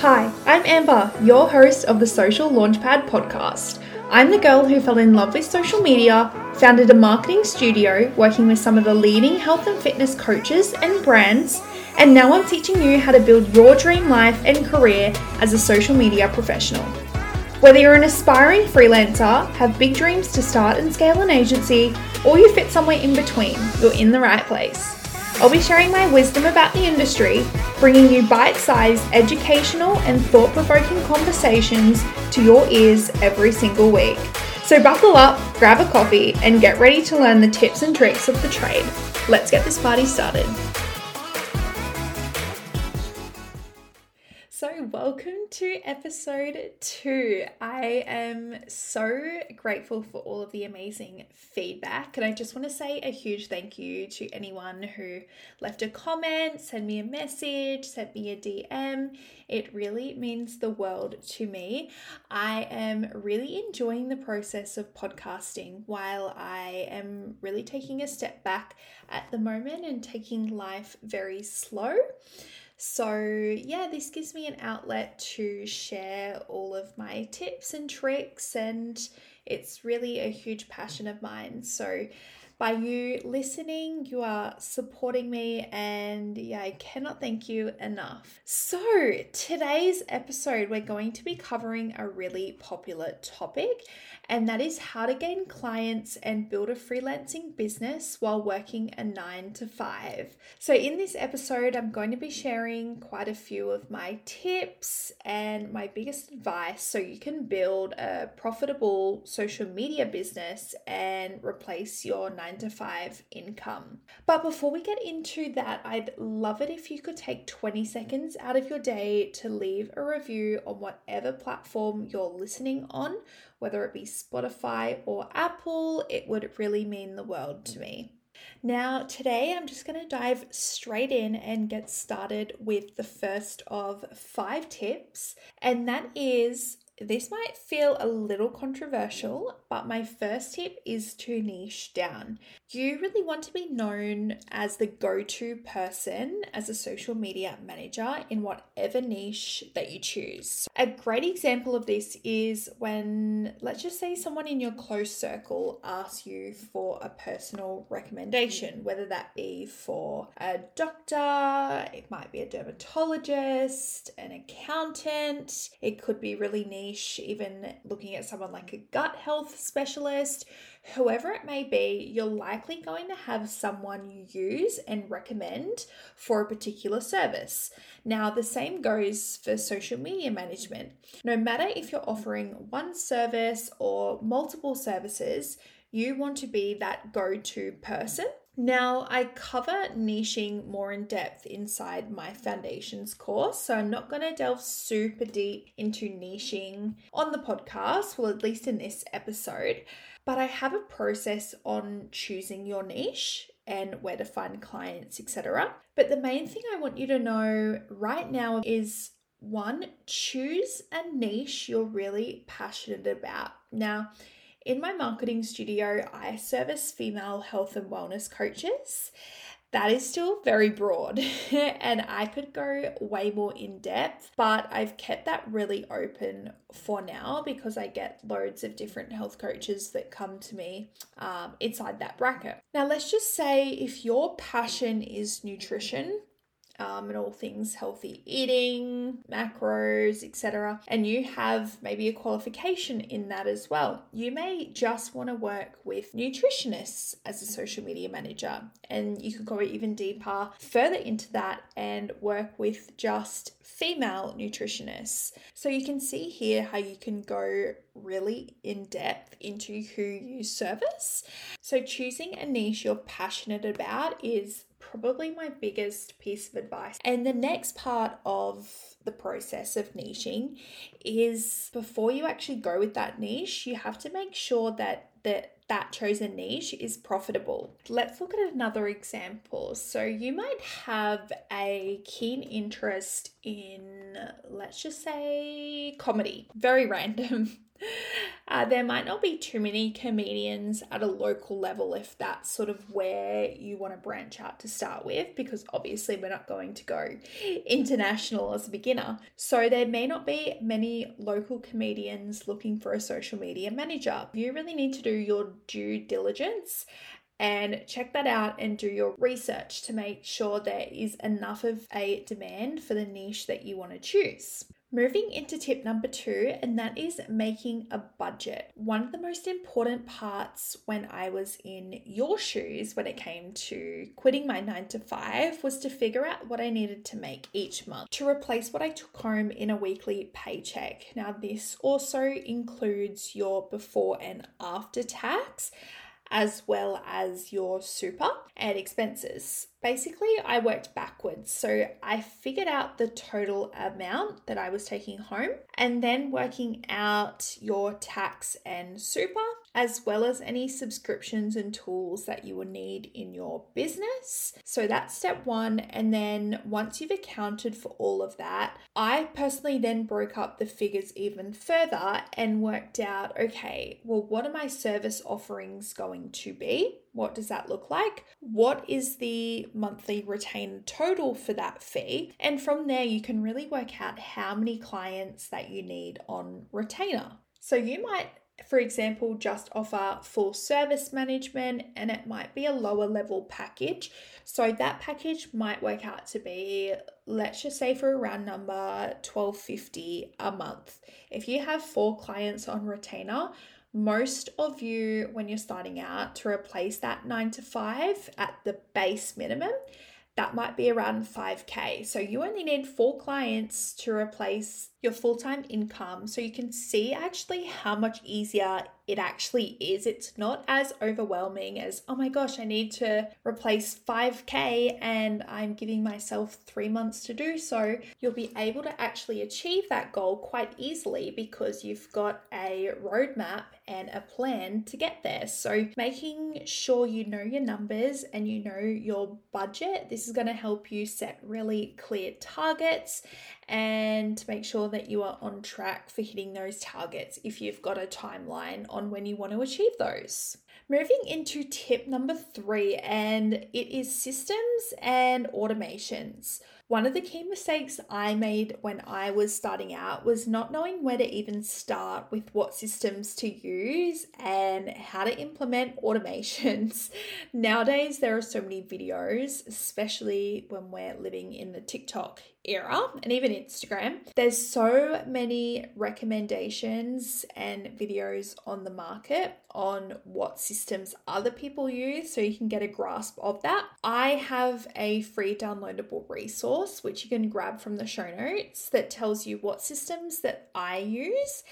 Hi, I'm Amber, your host of the Social Launchpad podcast. I'm the girl who fell in love with social media, founded a marketing studio working with some of the leading health and fitness coaches and brands, and now I'm teaching you how to build your dream life and career as a social media professional. Whether you're an aspiring freelancer, have big dreams to start and scale an agency, or you fit somewhere in between, you're in the right place. I'll be sharing my wisdom about the industry, bringing you bite sized educational and thought provoking conversations to your ears every single week. So buckle up, grab a coffee, and get ready to learn the tips and tricks of the trade. Let's get this party started. Welcome to episode two. I am so grateful for all of the amazing feedback, and I just want to say a huge thank you to anyone who left a comment, sent me a message, sent me a DM. It really means the world to me. I am really enjoying the process of podcasting while I am really taking a step back at the moment and taking life very slow. So, yeah, this gives me an outlet to share all of my tips and tricks, and it's really a huge passion of mine. So, by you listening, you are supporting me, and yeah, I cannot thank you enough. So, today's episode, we're going to be covering a really popular topic, and that is how to gain clients and build a freelancing business while working a nine to five. So, in this episode, I'm going to be sharing quite a few of my tips and my biggest advice so you can build a profitable social media business and replace your nine nine to five income. But before we get into that, I'd love it if you could take 20 seconds out of your day to leave a review on whatever platform you're listening on, whether it be Spotify or Apple. It would really mean the world to me. Now, today I'm just going to dive straight in and get started with the first of five tips, and that is this might feel a little controversial, but my first tip is to niche down. You really want to be known as the go to person as a social media manager in whatever niche that you choose. A great example of this is when, let's just say, someone in your close circle asks you for a personal recommendation, whether that be for a doctor, it might be a dermatologist, an accountant, it could be really niche niche, even looking at someone like a gut health specialist, whoever it may be, you're likely going to have someone you use and recommend for a particular service. Now, the same goes for social media management. No matter if you're offering one service or multiple services, you want to be that go to person now, I cover niching more in depth inside my foundations course, so I'm not going to delve super deep into niching on the podcast, well, at least in this episode, but I have a process on choosing your niche and where to find clients, etc. But the main thing I want you to know right now is one, choose a niche you're really passionate about. Now, in my marketing studio, I service female health and wellness coaches. That is still very broad, and I could go way more in depth, but I've kept that really open for now because I get loads of different health coaches that come to me um, inside that bracket. Now, let's just say if your passion is nutrition, um, and all things healthy eating, macros, etc. And you have maybe a qualification in that as well. You may just want to work with nutritionists as a social media manager, and you could go even deeper further into that and work with just female nutritionists. So you can see here how you can go really in depth into who you service. So choosing a niche you're passionate about is probably my biggest piece of advice. And the next part of the process of niching is before you actually go with that niche, you have to make sure that that that chosen niche is profitable. Let's look at another example. So, you might have a keen interest in, let's just say, comedy. Very random. Uh, there might not be too many comedians at a local level if that's sort of where you want to branch out to start with, because obviously we're not going to go international as a beginner. So there may not be many local comedians looking for a social media manager. You really need to do your due diligence and check that out and do your research to make sure there is enough of a demand for the niche that you want to choose. Moving into tip number two, and that is making a budget. One of the most important parts when I was in your shoes when it came to quitting my nine to five was to figure out what I needed to make each month to replace what I took home in a weekly paycheck. Now, this also includes your before and after tax as well as your super and expenses. Basically, I worked backwards. So I figured out the total amount that I was taking home and then working out your tax and super as well as any subscriptions and tools that you will need in your business. So that's step one. And then once you've accounted for all of that, I personally then broke up the figures even further and worked out okay, well, what are my service offerings going to be? What does that look like? What is the monthly retained total for that fee? And from there, you can really work out how many clients that you need on retainer. So you might for example, just offer full service management and it might be a lower level package. So that package might work out to be, let's just say for a round number, 1250 a month. If you have four clients on retainer, most of you, when you're starting out, to replace that nine to five at the base minimum, that might be around 5K. So you only need four clients to replace your full time income. So you can see actually how much easier it actually is. It's not as overwhelming as, oh my gosh, I need to replace 5K and I'm giving myself three months to do so. You'll be able to actually achieve that goal quite easily because you've got a roadmap and a plan to get there. So making sure you know your numbers and you know your budget, this is going to help you set really clear targets and make sure that you are on track for hitting those targets if you've got a timeline on when you want to achieve those. Moving into tip number three, and it is systems and automations. One of the key mistakes I made when I was starting out was not knowing where to even start with what systems to use and how to implement automations. Nowadays, there are so many videos, especially when we're living in the TikTok era and even Instagram. There's so many recommendations and videos on the market on what systems other people use so you can get a grasp of that. I have a free downloadable resource which you can grab from the show notes that tells you what systems that I use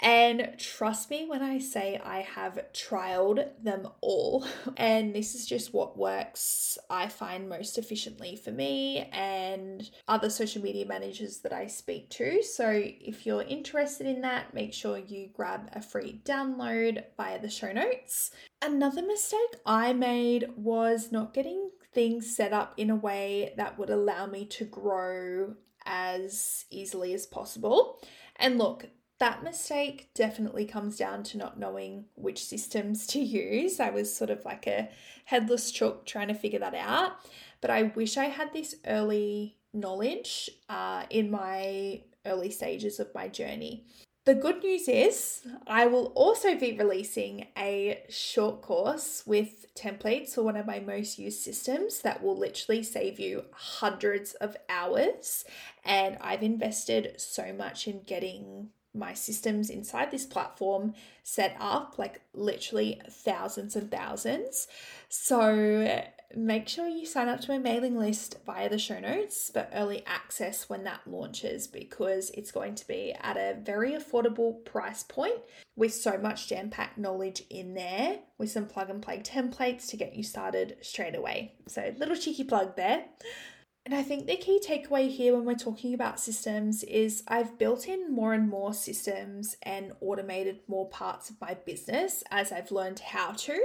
and trust me when I say I have trialed them all. And this is just what works, I find most efficiently for me and other social media managers that I speak to. So if you're interested in that, make sure you grab a free download via the show notes. Another mistake I made was not getting things set up in a way that would allow me to grow as easily as possible. And look, that mistake definitely comes down to not knowing which systems to use. I was sort of like a headless chook trying to figure that out. But I wish I had this early knowledge uh, in my early stages of my journey. The good news is, I will also be releasing a short course with templates for one of my most used systems that will literally save you hundreds of hours. And I've invested so much in getting my systems inside this platform set up like literally thousands and thousands. So make sure you sign up to my mailing list via the show notes for early access when that launches because it's going to be at a very affordable price point with so much jam packed knowledge in there with some plug and play templates to get you started straight away. So, little cheeky plug there. And I think the key takeaway here when we're talking about systems is I've built in more and more systems and automated more parts of my business as I've learned how to.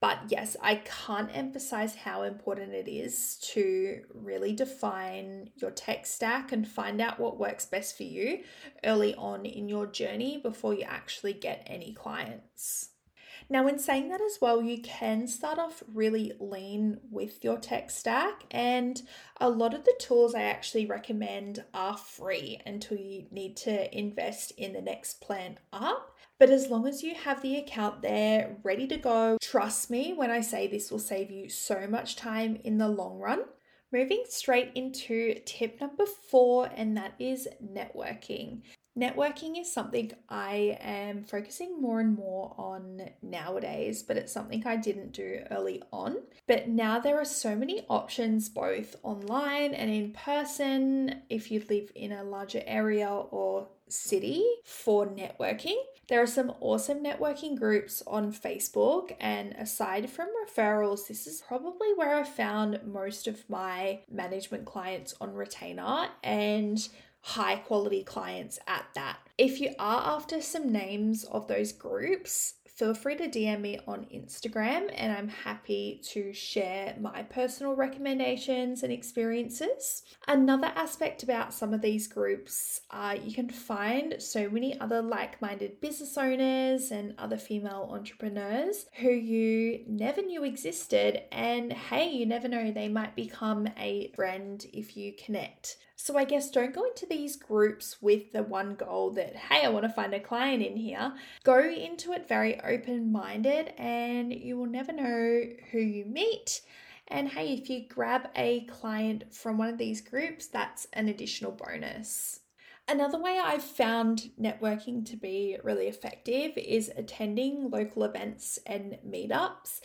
But yes, I can't emphasize how important it is to really define your tech stack and find out what works best for you early on in your journey before you actually get any clients. Now, in saying that as well, you can start off really lean with your tech stack, and a lot of the tools I actually recommend are free until you need to invest in the next plan up. But as long as you have the account there ready to go, trust me when I say this will save you so much time in the long run. Moving straight into tip number four, and that is networking. Networking is something I am focusing more and more on nowadays, but it's something I didn't do early on. But now there are so many options, both online and in person, if you live in a larger area or city for networking. There are some awesome networking groups on Facebook, and aside from referrals, this is probably where I found most of my management clients on retainer. And high quality clients at that. If you are after some names of those groups, feel free to DM me on Instagram and I'm happy to share my personal recommendations and experiences. Another aspect about some of these groups, uh, you can find so many other like minded business owners and other female entrepreneurs who you never knew existed. And hey, you never know, they might become a friend if you connect. So I guess don't go into these groups with the one goal that, hey, I want to find a client in here. Go into it very open minded and you will never know who you meet. And hey, if you grab a client from one of these groups, that's an additional bonus. Another way I've found networking to be really effective is attending local events and meetups.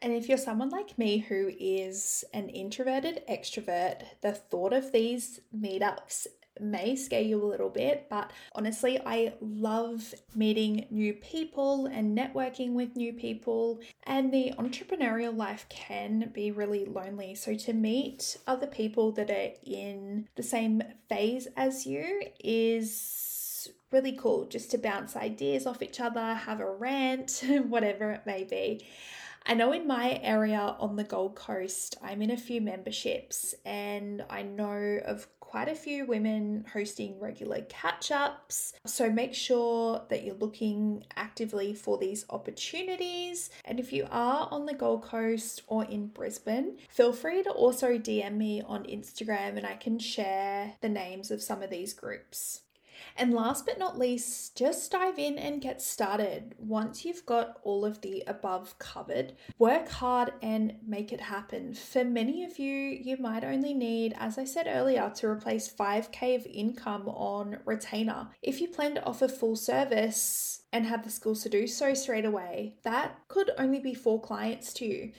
And if you're someone like me who is an introverted extrovert, the thought of these meetups may scare you a little bit, but honestly, I love meeting new people and networking with new people. And the entrepreneurial life can be really lonely. So, to meet other people that are in the same phase as you is really cool just to bounce ideas off each other, have a rant, whatever it may be. I know in my area on the Gold Coast, I'm in a few memberships and I know of quite a few women hosting regular catch ups. So make sure that you're looking actively for these opportunities. And if you are on the Gold Coast or in Brisbane, feel free to also DM me on Instagram and I can share the names of some of these groups. And last but not least, just dive in and get started. Once you've got all of the above covered, work hard and make it happen. For many of you, you might only need, as I said earlier, to replace 5k of income on retainer. If you plan to offer full service and have the skills to do so straight away, that could only be four clients to you.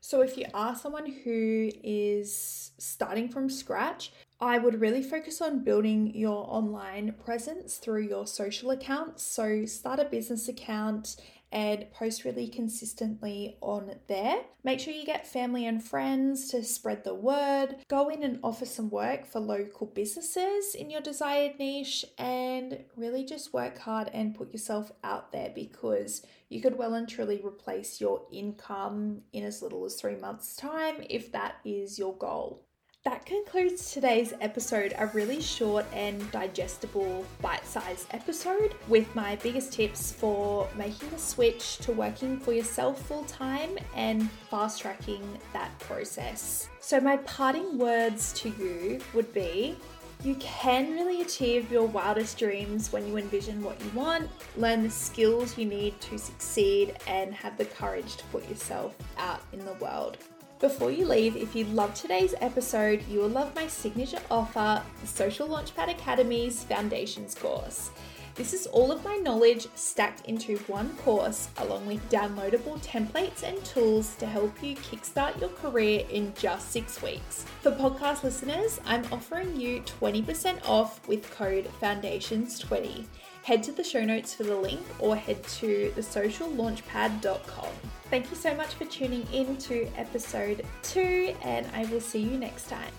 So, if you are someone who is starting from scratch, I would really focus on building your online presence through your social accounts. So, start a business account and post really consistently on there. Make sure you get family and friends to spread the word. Go in and offer some work for local businesses in your desired niche and really just work hard and put yourself out there because you could well and truly replace your income in as little as three months' time if that is your goal. That concludes today's episode, a really short and digestible bite sized episode with my biggest tips for making the switch to working for yourself full time and fast tracking that process. So, my parting words to you would be you can really achieve your wildest dreams when you envision what you want, learn the skills you need to succeed, and have the courage to put yourself out in the world. Before you leave, if you love today's episode, you will love my signature offer, the Social Launchpad Academy's Foundations course. This is all of my knowledge stacked into one course, along with downloadable templates and tools to help you kickstart your career in just six weeks. For podcast listeners, I'm offering you 20% off with code FOUNDATIONS20. Head to the show notes for the link or head to thesociallaunchpad.com. Thank you so much for tuning in to episode two, and I will see you next time.